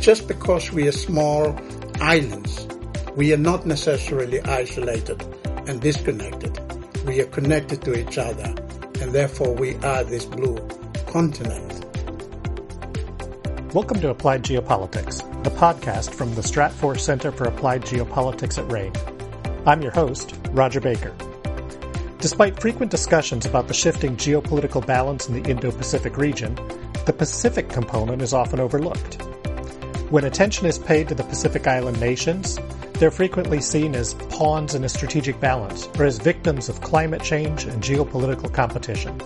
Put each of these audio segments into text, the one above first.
just because we are small islands, we are not necessarily isolated and disconnected. We are connected to each other, and therefore we are this blue continent. Welcome to Applied Geopolitics, the podcast from the Stratfor Center for Applied Geopolitics at RANE. I'm your host, Rodger Baker. Despite frequent discussions about the shifting geopolitical balance in the Indo-Pacific region, the Pacific component is often overlooked. When attention is paid to the Pacific Island nations, they're frequently seen as pawns in a strategic balance or as victims of climate change and geopolitical competition.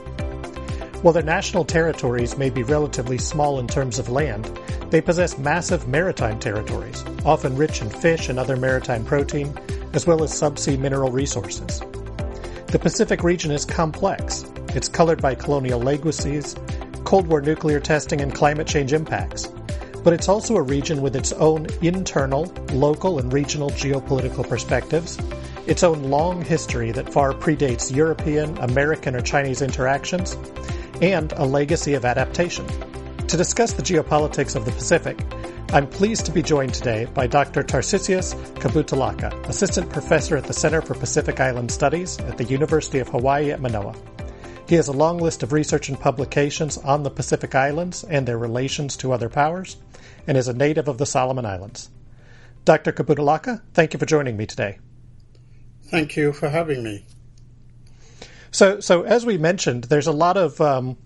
While their national territories may be relatively small in terms of land, they possess massive maritime territories, often rich in fish and other maritime protein, as well as subsea mineral resources. The Pacific region is complex. It's colored by colonial legacies, Cold War nuclear testing, and climate change impacts but it's also a region with its own internal, local, and regional geopolitical perspectives, its own long history that far predates European, American, or Chinese interactions, and a legacy of adaptation. To discuss the geopolitics of the Pacific, I'm pleased to be joined today by Dr. Tarcisius Kabutaulaka, Assistant Professor at the Center for Pacific Island Studies at the University of Hawaii at Manoa. He has a long list of research and publications on the Pacific Islands and their relations to other powers, and is a native of the Solomon Islands. Dr. Kabutaulaka, thank you for joining me today. Thank you for having me. So, so as we mentioned, there's a lot of um,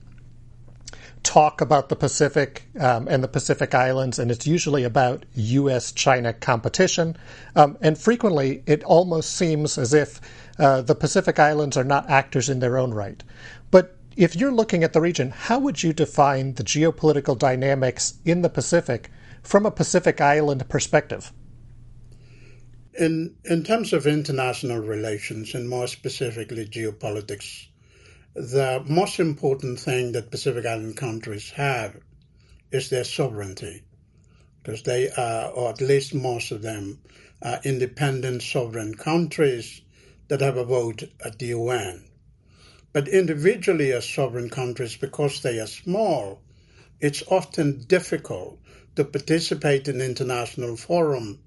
talk about the Pacific um, and the Pacific Islands, and it's usually about U.S. China competition. Um, and frequently, it almost seems as if uh, the Pacific Islands are not actors in their own right. But if you're looking at the region, how would you define the geopolitical dynamics in the Pacific from a Pacific Island perspective? In, in terms of international relations, and more specifically geopolitics, the most important thing that Pacific Island countries have is their sovereignty, because they are, or at least most of them, are independent sovereign countries that have a vote at the UN. But individually, as sovereign countries, because they are small, it's often difficult to participate in international forum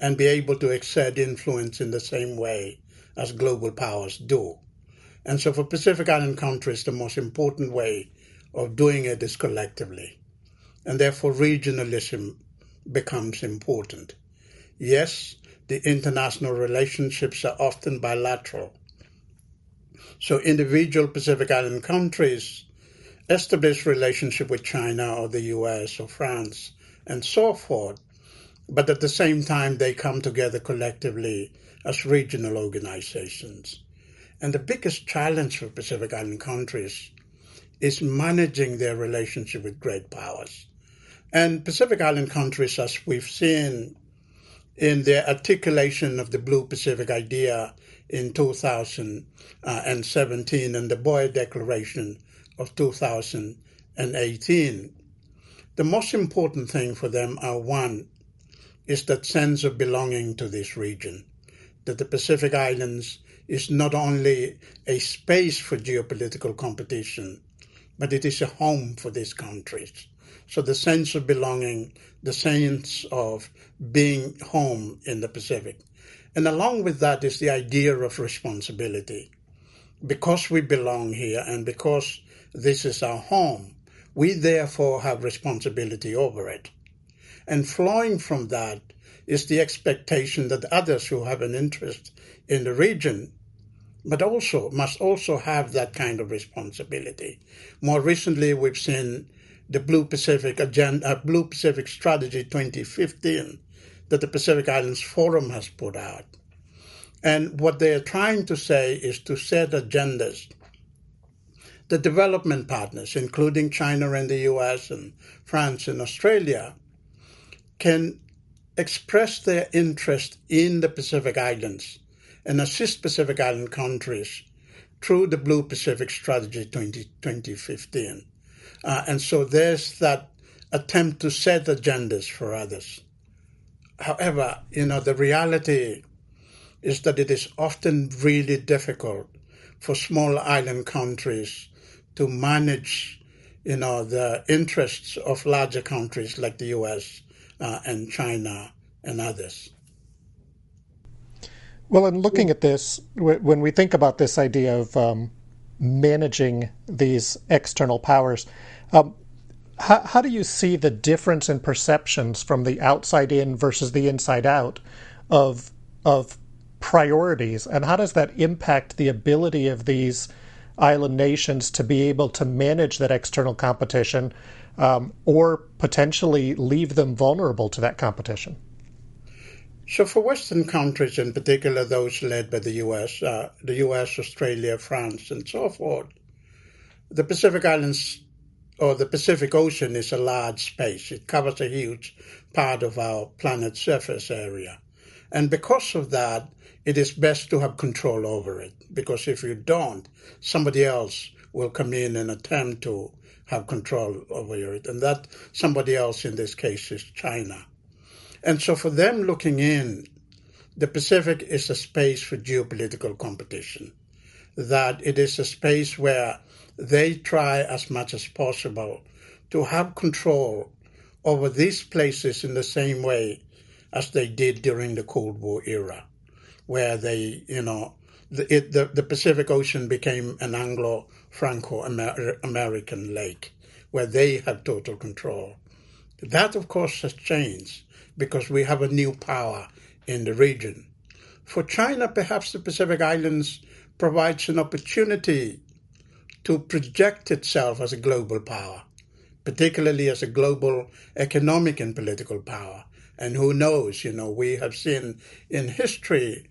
and be able to exert influence in the same way as global powers do. And so for Pacific Island countries, the most important way of doing it is collectively. And therefore regionalism becomes important. Yes, the international relationships are often bilateral, so individual Pacific Island countries establish relationship with China or the US or France and so forth. But at the same time, they come together collectively as regional organizations. And the biggest challenge for Pacific Island countries is managing their relationship with great powers. And Pacific Island countries, as we've seen in their articulation of the Blue Pacific idea in 2017 and the Boe Declaration of 2018. The most important thing for them are one, is that sense of belonging to this region, that the Pacific Islands is not only a space for geopolitical competition, but it is a home for these countries. So the sense of belonging, the sense of being home in the Pacific. And along with that is the idea of responsibility. Because we belong here and because this is our home, we therefore have responsibility over it. And flowing from that is the expectation that others who have an interest in the region but also must also have that kind of responsibility. More recently, we've seen the Blue Pacific Agenda, uh, Blue Pacific Strategy 2015, that the Pacific Islands Forum has put out. And what they're trying to say is to set agendas. The development partners, including China and the US and France and Australia, can express their interest in the Pacific Islands and assist Pacific Island countries through the Blue Pacific Strategy 20, 2015. Uh, and so there's that attempt to set agendas for others. However, you know, the reality is that it is often really difficult for small island countries to manage, you know, the interests of larger countries like the U.S. uh, and China and others. Well, in looking at this, when we think about this idea of um, managing these external powers, um, how, how, do you see the difference in perceptions from the outside in versus the inside out of of priorities, and how does that impact the ability of these island nations to be able to manage that external competition, um, or potentially leave them vulnerable to that competition? So, for Western countries, in particular those led by the US, uh, the US, Australia, France, and so forth, the Pacific Islands or the Pacific Ocean is a large space. It covers a huge part of our planet's surface area. And because of that, it is best to have control over it. Because if you don't, somebody else will come in and attempt to have control over it. And that somebody else in this case is China. And so for them looking in, the Pacific is a space for geopolitical competition, that it is a space where they try as much as possible to have control over these places in the same way as they did during the Cold War era, where they, you know, the, it, the, the Pacific Ocean became an Anglo Franco American lake where they had total control. That, of course, has changed because we have a new power in the region. For China, perhaps the Pacific Islands provides an opportunity to project itself as a global power, particularly as a global economic and political power. And who knows, you know, we have seen in history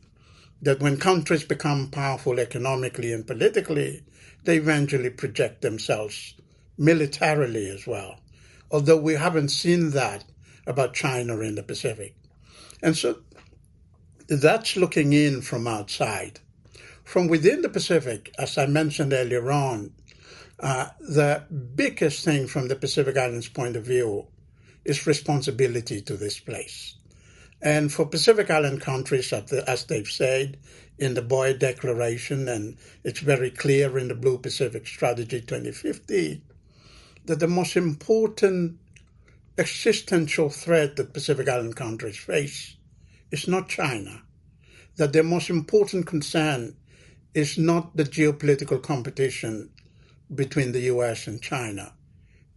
that when countries become powerful economically and politically, they eventually project themselves militarily as well. Although we haven't seen that about China in the Pacific. And so that's looking in from outside. From within the Pacific, as I mentioned earlier on, uh, the biggest thing from the Pacific Islands point of view is responsibility to this place. And for Pacific Island countries, as they've said in the Boe Declaration, and it's very clear in the Blue Pacific Strategy 2050, that the most important existential threat that Pacific Island countries face is not China. That their most important concern is not the geopolitical competition between the US and China,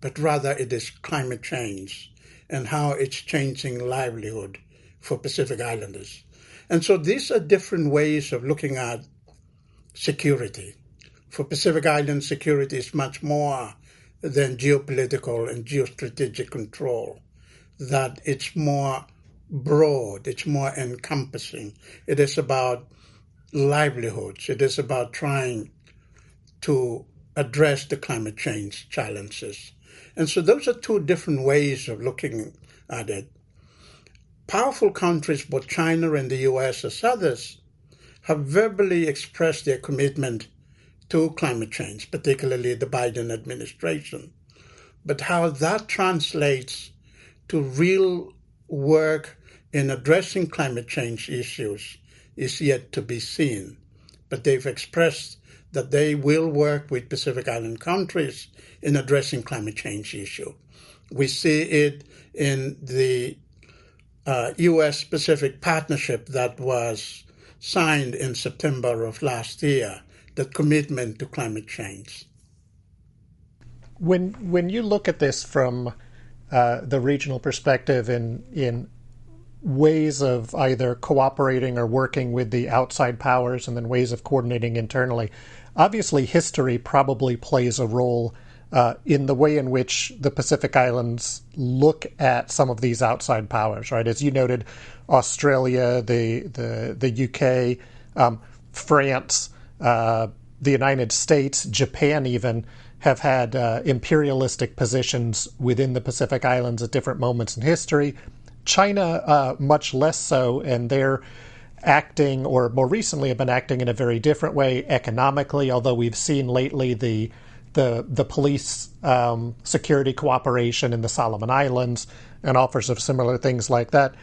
but rather it is climate change and how it's changing livelihood for Pacific Islanders. And so these are different ways of looking at security. For Pacific Island, security is much more than geopolitical and geostrategic control, that it's more broad, it's more encompassing. It is about livelihoods, it is about trying to address the climate change challenges. And so those are two different ways of looking at it. Powerful countries, both China and the US as others, have verbally expressed their commitment to climate change, particularly the Biden administration. But how that translates to real work in addressing climate change issues is yet to be seen. But they've expressed that they will work with Pacific Island countries in addressing climate change issue. We see it in the uh, U.S. Pacific Partnership that was signed in September of last year the commitment to climate change. When when you look at this from uh, the regional perspective in in ways of either cooperating or working with the outside powers and then ways of coordinating internally, obviously history probably plays a role uh, in the way in which the Pacific Islands look at some of these outside powers, right? As you noted, Australia, the the the UK, um, France, the United States, Japan, even have had uh, imperialistic positions within the Pacific Islands at different moments in history. China, uh, much less so, and they're acting, or more recently, have been acting in a very different way economically. Although we've seen lately the the the police um, security cooperation in the Solomon Islands and offers of similar things like that.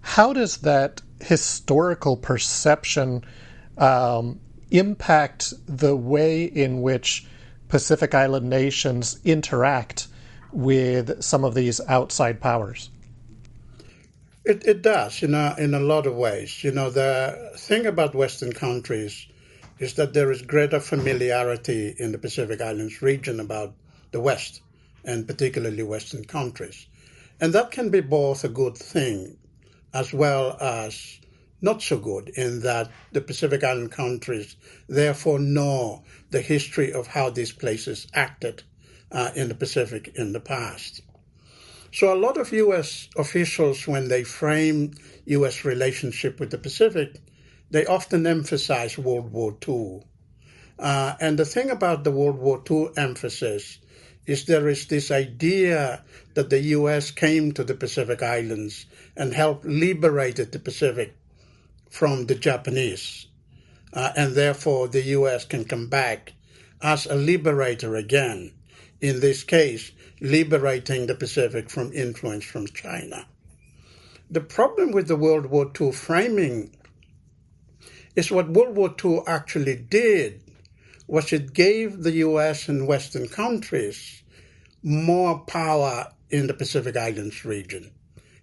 How does that historical perception um, impact the way in which Pacific Island nations interact with some of these outside powers? It, it does, you know, in a lot of ways. You know, the thing about Western countries is that there is greater familiarity in the Pacific Islands region about the West, and particularly Western countries. And that can be both a good thing as well as not so good in that the Pacific Island countries therefore know the history of how these places acted uh, in the Pacific in the past. So a lot of U.S. officials, when they frame U.S. relationship with the Pacific, they often emphasize World War II. Uh, and the thing about the World War II emphasis is there is this idea that the U.S. came to the Pacific Islands and helped liberate the Pacific from the Japanese. Uh, and therefore, the U.S. can come back as a liberator again. In this case, liberating the Pacific from influence from China. The problem with the World War II framing is what World War II actually did was it gave the US and Western countries more power in the Pacific Islands region,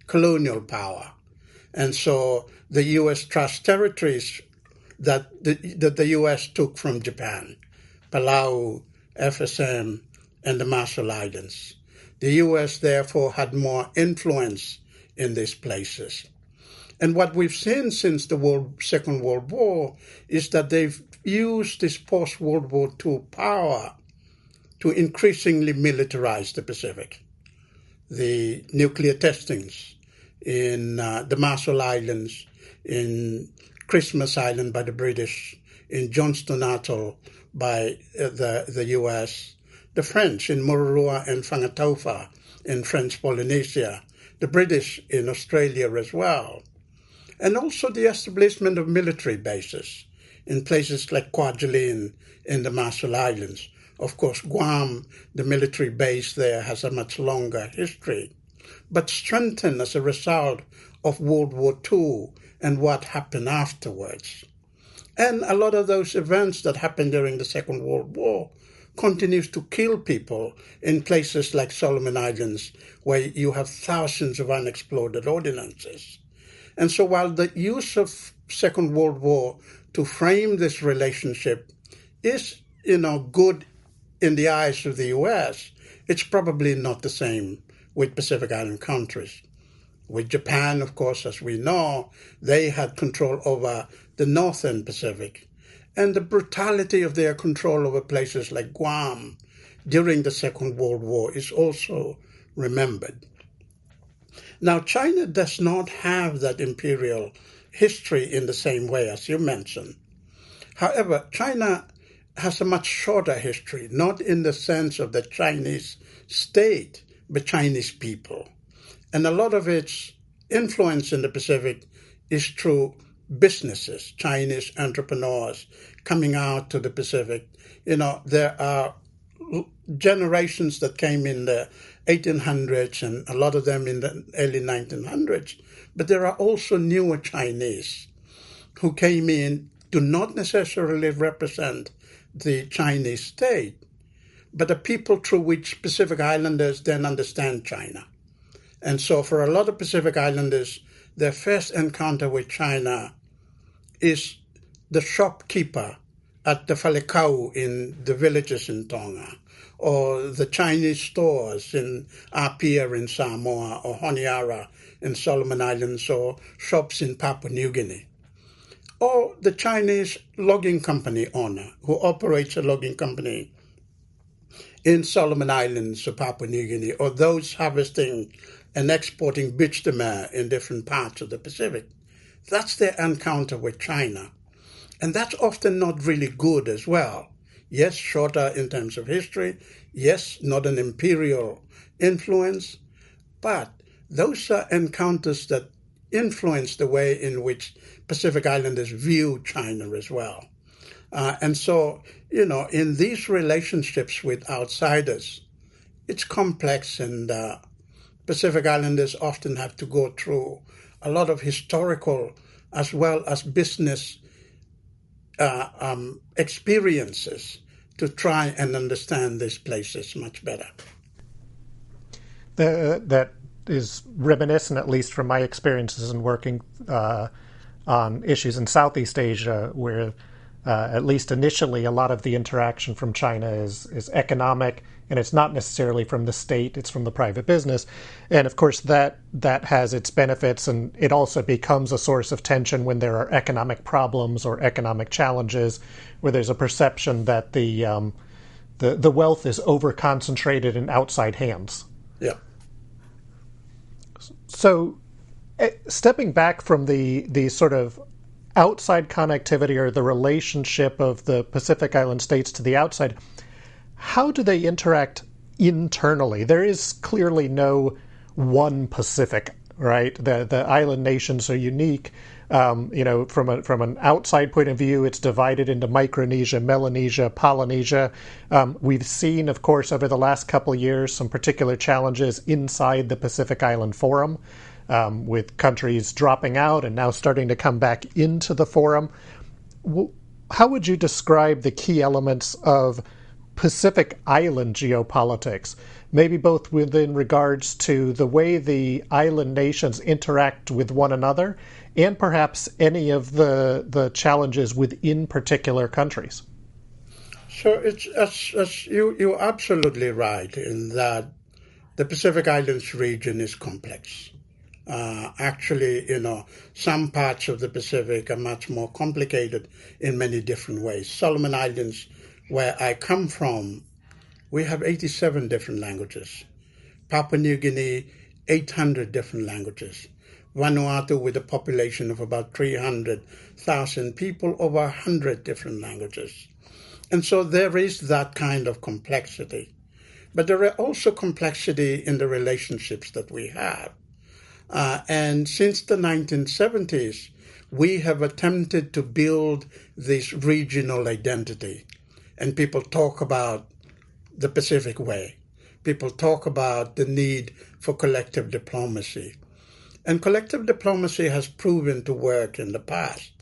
colonial power. And so the U.S. trust territories that the, that the U.S. took from Japan, Palau, FSM, and the Marshall Islands. The U.S. therefore had more influence in these places. And what we've seen since the World, Second World War is that they've used this post World War II power to increasingly militarize the Pacific. The nuclear testings, in uh, the Marshall Islands, in Christmas Island by the British, in Johnston Atoll by uh, the, the US, the French in Mururoa and Fangataufa in French Polynesia, the British in Australia as well, and also the establishment of military bases in places like Kwajalein in the Marshall Islands. Of course, Guam, the military base there, has a much longer history but strengthened as a result of World War II and what happened afterwards. And a lot of those events that happened during the Second World War continues to kill people in places like Solomon Islands, where you have thousands of unexploded ordinances. And so while the use of Second World War to frame this relationship is, you know, good in the eyes of the US, it's probably not the same with Pacific Island countries. With Japan, of course, as we know, they had control over the northern Pacific. And the brutality of their control over places like Guam during the Second World War is also remembered. Now, China does not have that imperial history in the same way as you mentioned. However, China has a much shorter history, not in the sense of the Chinese state, the Chinese people. And a lot of its influence in the Pacific is through businesses, Chinese entrepreneurs coming out to the Pacific. You know, there are generations that came in the 1800s and a lot of them in the early 1900s, but there are also newer Chinese who came in do not necessarily represent the Chinese state, but the people through which Pacific Islanders then understand China. And so for a lot of Pacific Islanders, their first encounter with China is the shopkeeper at the Falikau in the villages in Tonga, or the Chinese stores in Apia in Samoa, or Honiara in Solomon Islands, or shops in Papua New Guinea. Or the Chinese logging company owner who operates a logging company in Solomon Islands or Papua New Guinea, or those harvesting and exporting bitumen in different parts of the Pacific. That's their encounter with China. And that's often not really good as well. Yes, shorter in terms of history. Yes, not an imperial influence. But those are encounters that influence the way in which Pacific Islanders view China as well. Uh, and so, you know, in these relationships with outsiders, it's complex, and uh, Pacific Islanders often have to go through a lot of historical as well as business uh, um, experiences to try and understand these places much better. The, that is reminiscent, at least from my experiences in working uh, on issues in Southeast Asia, where uh, at least initially, a lot of the interaction from China is is economic, and it's not necessarily from the state; it's from the private business. And of course, that that has its benefits, and it also becomes a source of tension when there are economic problems or economic challenges, where there's a perception that the um, the the wealth is over concentrated in outside hands. Yeah. So, eh, stepping back from the the sort of outside connectivity or the relationship of the Pacific Island states to the outside, how do they interact internally? There is clearly no one Pacific, right? The the island nations are unique. Um, you know, from a from an outside point of view, it's divided into Micronesia, Melanesia, Polynesia. Um, we've seen, of course, over the last couple years, some particular challenges inside the Pacific Island Forum um, with countries dropping out and now starting to come back into the forum. How would you describe the key elements of Pacific Island geopolitics? Maybe both within regards to the way the island nations interact with one another and perhaps any of the, the challenges within particular countries. So it's, it's, it's, you, you're absolutely right in that the Pacific Islands region is complex. Uh, actually, you know, some parts of the Pacific are much more complicated in many different ways. Solomon Islands, where I come from, we have 87 different languages. Papua New Guinea, 800 different languages. Vanuatu, with a population of about 300,000 people, over 100 different languages. And so there is that kind of complexity. But there are also complexity in the relationships that we have. Uh, and since the 1970s, we have attempted to build this regional identity. And people talk about the Pacific Way. People talk about the need for collective diplomacy. And collective diplomacy has proven to work in the past.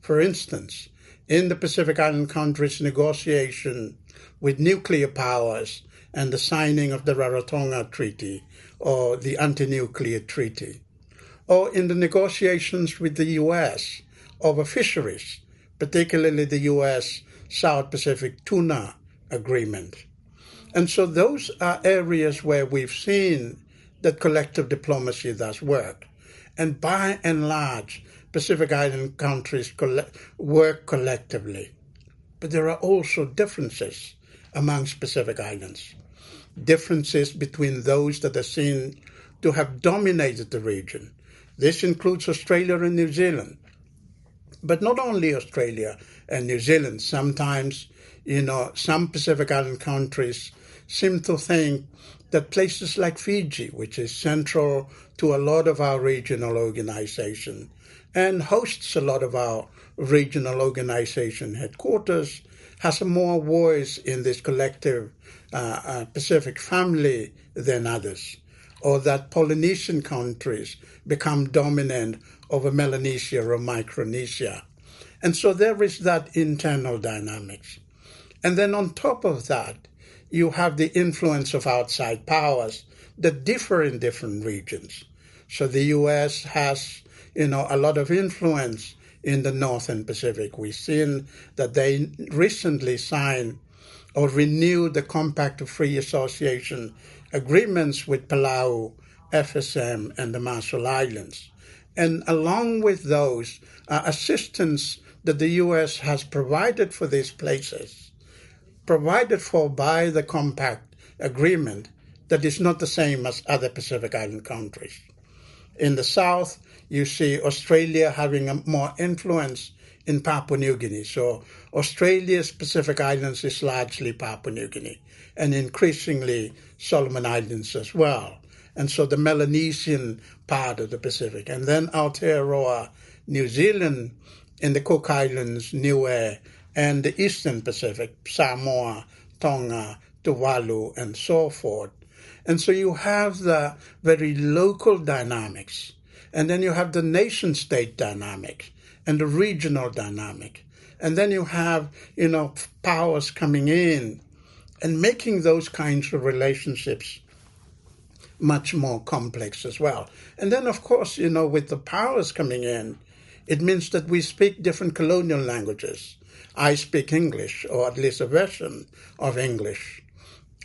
For instance, in the Pacific Island countries' negotiation with nuclear powers and the signing of the Rarotonga Treaty or the anti nuclear treaty, or in the negotiations with the US over fisheries, particularly the US South Pacific Tuna Agreement. And so those are areas where we've seen that collective diplomacy does work. And by and large, Pacific Island countries work collectively. But there are also differences amongst Pacific Islands differences between those that are seen to have dominated the region. This includes Australia and New Zealand. But not only Australia and New Zealand, sometimes, you know, some Pacific Island countries seem to think that places like Fiji, which is central to a lot of our regional organization and hosts a lot of our regional organization headquarters, has more voice in this collective uh, uh, Pacific family than others, or that Polynesian countries become dominant over Melanesia or Micronesia. And so there is that internal dynamics. And then on top of that, you have the influence of outside powers that differ in different regions. So the US has, you know, a lot of influence in the Northern Pacific. We've seen that they recently signed or renewed the Compact of Free Association agreements with Palau, FSM, and the Marshall Islands. And along with those, uh, assistance that the U.S. has provided for these places, provided for by the Compact Agreement, that is not the same as other Pacific Island countries. In the South, you see Australia having a more influence in Papua New Guinea. So Australia's Pacific Islands is largely Papua New Guinea and increasingly Solomon Islands as well. And so the Melanesian part of the Pacific. And then Aotearoa, New Zealand, in the Cook Islands, Niue, and the Eastern Pacific, Samoa, Tonga, Tuvalu, and so forth. And so you have the very local dynamics, and then you have the nation state dynamic and the regional dynamic. And then you have, you know, powers coming in and making those kinds of relationships much more complex as well. And then, of course, you know, with the powers coming in, it means that we speak different colonial languages. I speak English, or at least a version of English.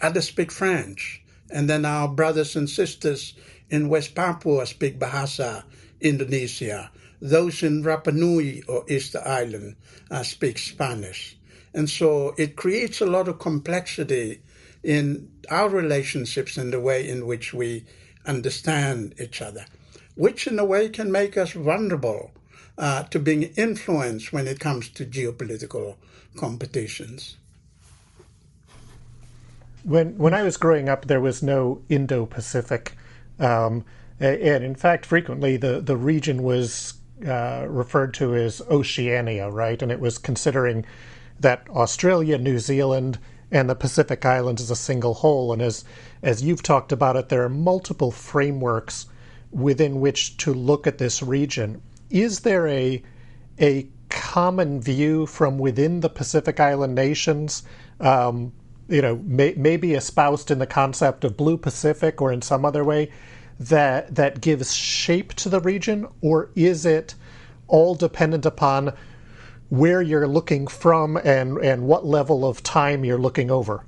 Others speak French. And then our brothers and sisters in West Papua speak Bahasa, Indonesia. Those in Rapa Nui or Easter Island uh, speak Spanish. And so it creates a lot of complexity in our relationships and the way in which we understand each other, which in a way can make us vulnerable uh, to being influenced when it comes to geopolitical competitions. When when I was growing up, there was no Indo-Pacific, um, and in fact, frequently the the region was uh, referred to as Oceania, right? And it was considering that Australia, New Zealand, and the Pacific Islands as a single whole. And as as you've talked about it, there are multiple frameworks within which to look at this region. Is there a a common view from within the Pacific Island nations? Um, you know, may, maybe espoused in the concept of Blue Pacific or in some other way that that gives shape to the region, or is it all dependent upon where you're looking from and and what level of time you're looking over?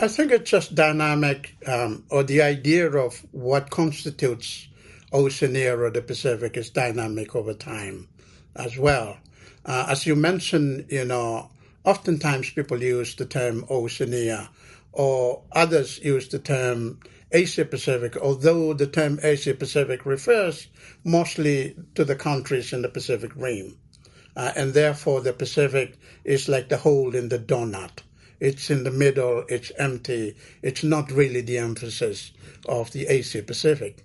I think it's just dynamic, um, or the idea of what constitutes Oceania or the Pacific is dynamic over time as well. Uh, as you mentioned, you know, oftentimes people use the term Oceania, or others use the term Asia Pacific, although the term Asia Pacific refers mostly to the countries in the Pacific Rim. Uh, and therefore, the Pacific is like the hole in the donut. It's in the middle, it's empty, it's not really the emphasis of the Asia Pacific.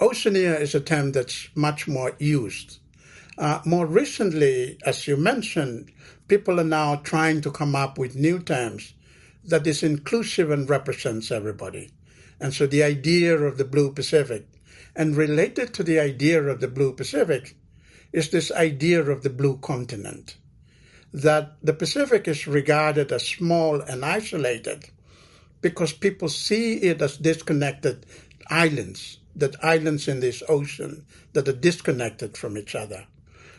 Oceania is a term that's much more used. Uh, more recently, as you mentioned, people are now trying to come up with new terms that is inclusive and represents everybody. And so the idea of the Blue Pacific, and related to the idea of the Blue Pacific, is this idea of the Blue Continent. That the Pacific is regarded as small and isolated because people see it as disconnected islands, that islands in this ocean that are disconnected from each other.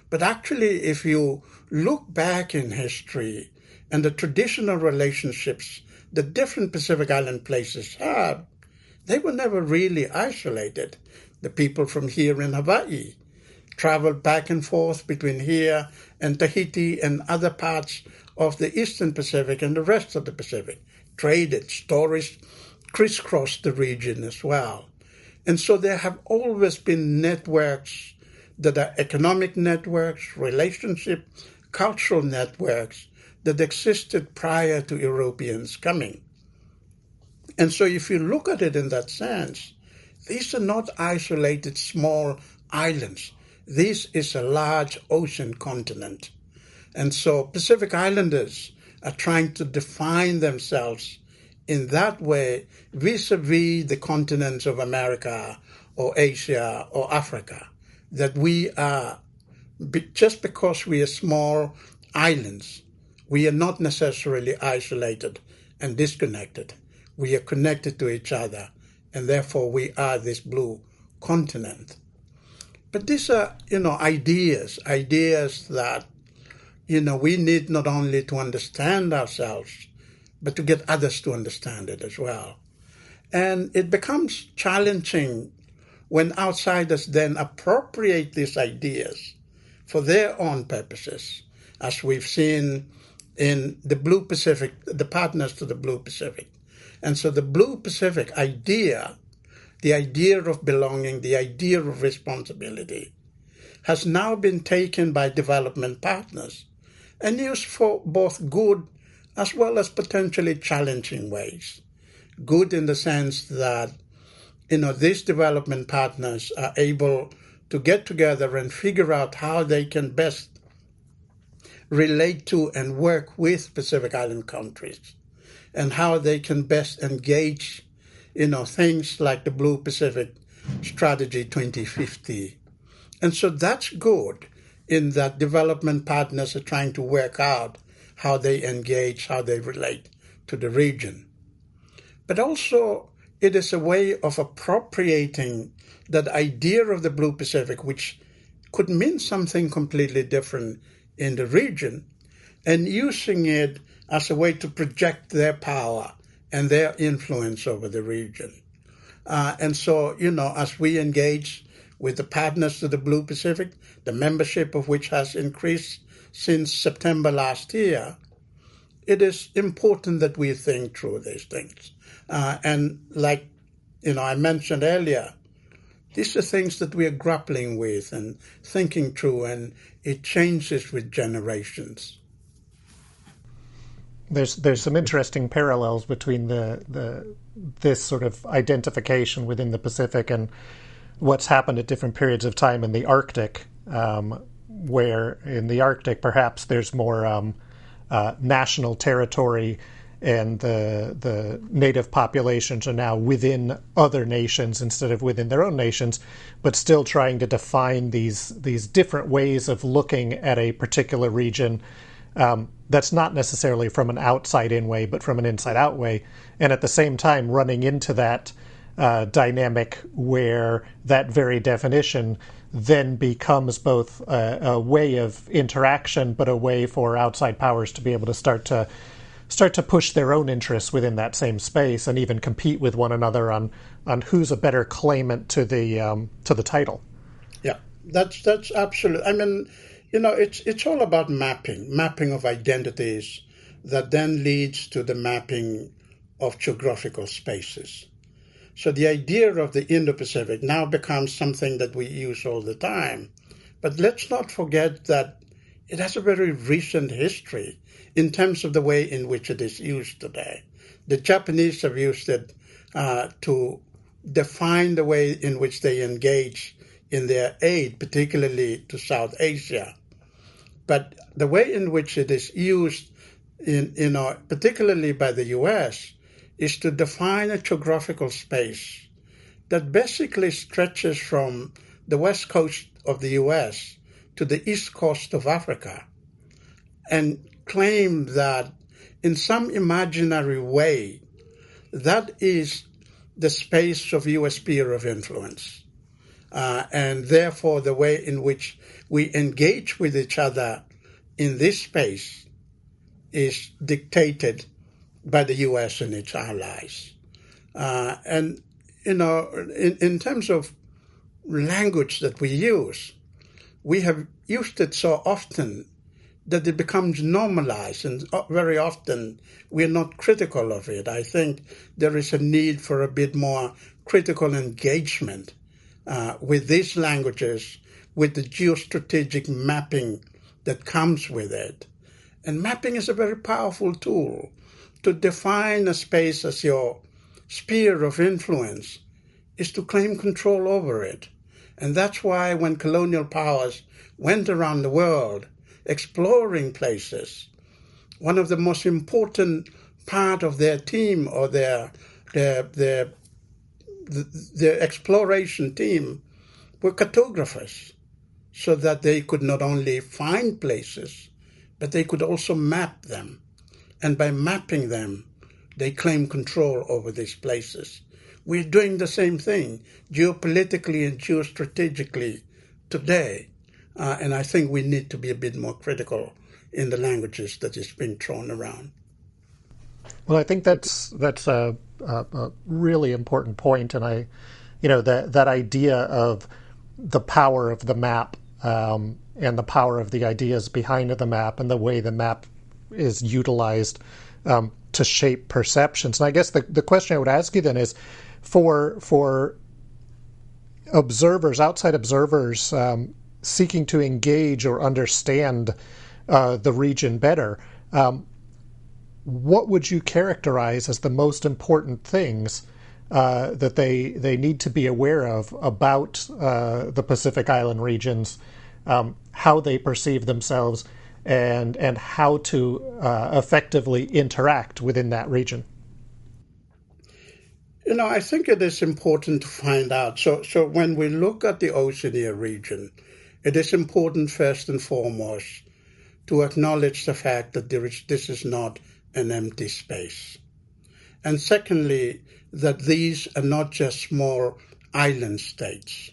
But actually, if you look back in history and the traditional relationships that different Pacific Island places had, they were never really isolated. The people from here in Hawaii traveled back and forth between here and Tahiti and other parts of the Eastern Pacific and the rest of the Pacific, traded, stories crisscrossed the region as well. And so there have always been networks that are economic networks, relationship, cultural networks that existed prior to Europeans coming. And so if you look at it in that sense, these are not isolated small islands. This is a large ocean continent. And so Pacific Islanders are trying to define themselves in that way vis-a-vis the continents of America or Asia or Africa that we are, just because we are small islands, we are not necessarily isolated and disconnected. We are connected to each other, and therefore we are this blue continent. But these are, you know, ideas, ideas that, you know, we need not only to understand ourselves, but to get others to understand it as well. And it becomes challenging when outsiders then appropriate these ideas for their own purposes, as we've seen in the Blue Pacific, the partners to the Blue Pacific. And so the Blue Pacific idea, the idea of belonging, the idea of responsibility, has now been taken by development partners and used for both good as well as potentially challenging ways. Good in the sense that you know, these development partners are able to get together and figure out how they can best relate to and work with Pacific Island countries and how they can best engage, you know, things like the Blue Pacific Strategy 2050. And so that's good in that development partners are trying to work out how they engage, how they relate to the region. But also it is a way of appropriating that idea of the Blue Pacific, which could mean something completely different in the region, and using it as a way to project their power and their influence over the region. Uh, and so, you know, as we engage with the partners of the Blue Pacific, the membership of which has increased since September last year, it is important that we think through these things. Uh, and like, you know, I mentioned earlier, these are things that we are grappling with and thinking through, and it changes with generations. There's there's some interesting parallels between the the this sort of identification within the Pacific and what's happened at different periods of time in the Arctic, um, where in the Arctic perhaps there's more um, uh, national territory and the the native populations are now within other nations instead of within their own nations, but still trying to define these these different ways of looking at a particular region. Um, that's not necessarily from an outside in way, but from an inside out way, and at the same time running into that uh, dynamic where that very definition then becomes both a, a, way of interaction, but a way for outside powers to be able to start to start to push their own interests within that same space and even compete with one another on on who's a better claimant to the um, to the title. Yeah, that's that's absolutely. I mean, you know, it's it's all about mapping, mapping of identities that then leads to the mapping of geographical spaces. So the idea of the Indo-Pacific now becomes something that we use all the time. But let's not forget that it has a very recent history in terms of the way in which it is used today. The Japanese have used it uh, to define the way in which they engage in their aid, particularly to South Asia. But the way in which it is used, in, you know, particularly by the U.S., is to define a geographical space that basically stretches from the west coast of the U.S. to the east coast of Africa and claim that in some imaginary way, that is the space of U.S. sphere of influence. Uh, and therefore, the way in which we engage with each other in this space is dictated by the U.S. and its allies. Uh, and, you know, in, in terms of language that we use, we have used it so often that it becomes normalized, and uh, very often we're not critical of it. I think there is a need for a bit more critical engagement uh, with these languages, with the geostrategic mapping that comes with it. And mapping is a very powerful tool to define a space as your sphere of influence is to claim control over it. And that's why when colonial powers went around the world, exploring places. One of the most important part of their team or their their their their exploration team were cartographers, so that they could not only find places, but they could also map them, and by mapping them, they claim control over these places. We're doing the same thing geopolitically and geostrategically today. Uh, and I think we need to be a bit more critical in the languages that is being thrown around. Well, I think that's that's a, a, a really important point, and I, you know, that that idea of the power of the map um, and the power of the ideas behind the map and the way the map is utilized um, to shape perceptions. And I guess the the question I would ask you then is, for for observers, outside observers, um, seeking to engage or understand uh, the region better, um, what would you characterize as the most important things uh, that they they need to be aware of about uh, the Pacific Island regions, um, how they perceive themselves, and and how to uh, effectively interact within that region? You know, I think it is important to find out. So, so when we look at the Oceania region, it is important, first and foremost, to acknowledge the fact that is, this is not an empty space. And secondly, that these are not just small island states,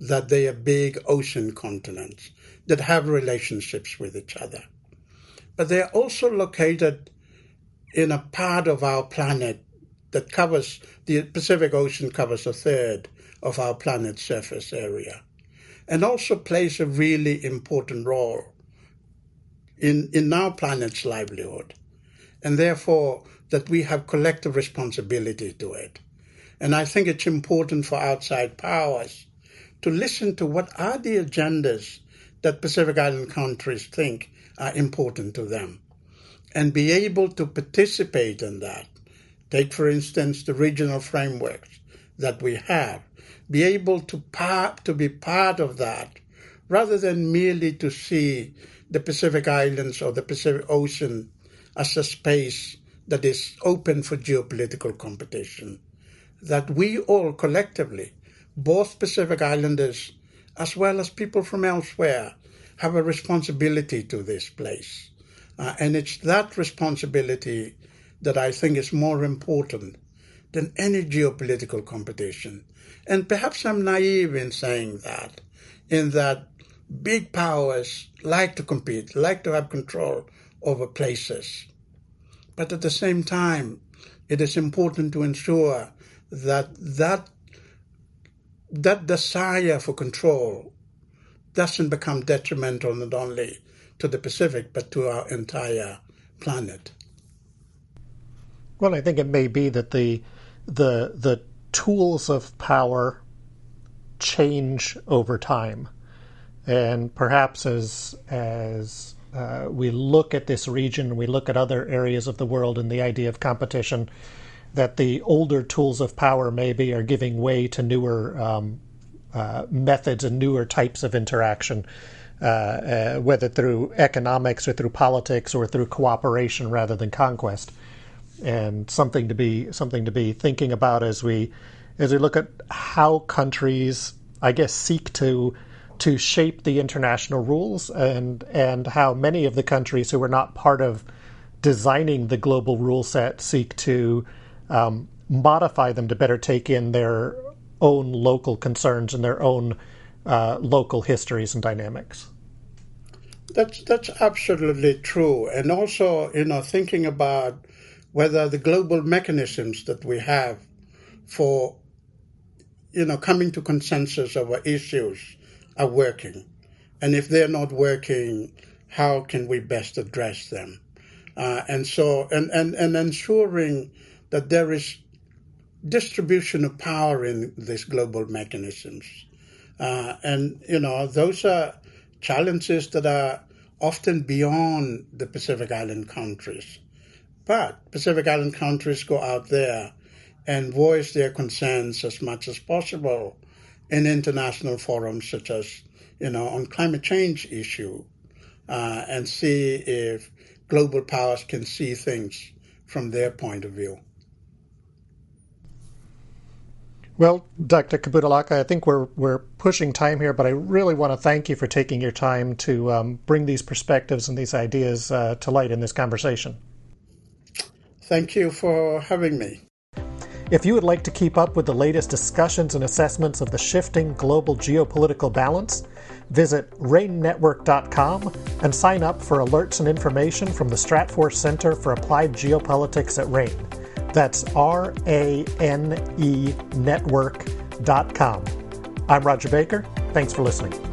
that they are big ocean continents that have relationships with each other. But they are also located in a part of our planet that covers the Pacific Ocean covers a third of our planet's surface area and also plays a really important role in, in our planet's livelihood. And therefore, that we have collective responsibility to it. And I think it's important for outside powers to listen to what are the agendas that Pacific Island countries think are important to them and be able to participate in that. Take, for instance, the regional frameworks that we have. Be able to, part, to be part of that rather than merely to see the Pacific Islands or the Pacific Ocean as a space that is open for geopolitical competition. That we all collectively, both Pacific Islanders as well as people from elsewhere, have a responsibility to this place. Uh, and it's that responsibility that I think is more important than any geopolitical competition. And perhaps I'm naive in saying that, in that big powers like to compete, like to have control over places. But at the same time, it is important to ensure that that, that desire for control doesn't become detrimental not only to the Pacific but to our entire planet. Well, I think it may be that the the the tools of power change over time, and perhaps as as uh, we look at this region, we look at other areas of the world, and the idea of competition, that the older tools of power maybe are giving way to newer um, uh, methods and newer types of interaction, uh, uh, whether through economics or through politics or through cooperation rather than conquest. And something to be something to be thinking about as we as we look at how countries, I guess, seek to to shape the international rules and and how many of the countries who are not part of designing the global rule set seek to um, modify them to better take in their own local concerns and their own uh, local histories and dynamics. That's that's absolutely true, and also you know thinking about whether the global mechanisms that we have for you know coming to consensus over issues are working. And if they're not working, how can we best address them? Uh, and so, and, and, and ensuring that there is distribution of power in these global mechanisms. Uh, and, you know, those are challenges that are often beyond the Pacific Island countries. But Pacific Island countries go out there and voice their concerns as much as possible in international forums such as, you know, on climate change issue, uh, and see if global powers can see things from their point of view. Well, Dr. Kabutaulaka, I think we're we're pushing time here, but I really want to thank you for taking your time to um, bring these perspectives and these ideas uh, to light in this conversation. Thank you for having me. If you would like to keep up with the latest discussions and assessments of the shifting global geopolitical balance, visit RANEnetwork.com and sign up for alerts and information from the Stratfor Center for Applied Geopolitics at RANE. That's R A N E network.com. I'm Rodger Baker. Thanks for listening.